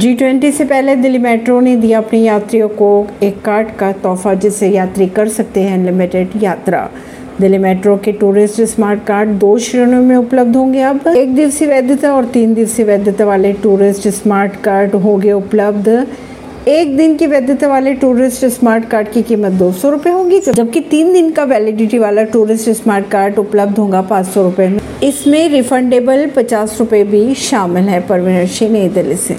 G twenty से पहले Delhi metro ने दिया अपने यात्रियों को एक कार्ड का तोहफा, जिससे यात्री कर सकते हैं अनलिमिटेड यात्रा। दिल्ली मेट्रो के टूरिस्ट स्मार्ट कार्ड दो श्रेणियों में उपलब्ध होंगे अब। एक दिवसीय वैधता और तीन दिवसीय वैधता वाले टूरिस्ट स्मार्ट कार्ड होंगे उपलब्ध। एक दिन की वैधता वाले टूरिस्ट स्मार्ट कार्ड की कीमत दो सौ रुपये होगी, जबकि तीन दिन का वैलिडिटी वाला टूरिस्ट स्मार्ट कार्ड उपलब्ध होगा पाँच सौ रुपये में। इसमें रिफंडेबल पचास रुपये भी शामिल है, परवीन सिंह नई दिल्ली से।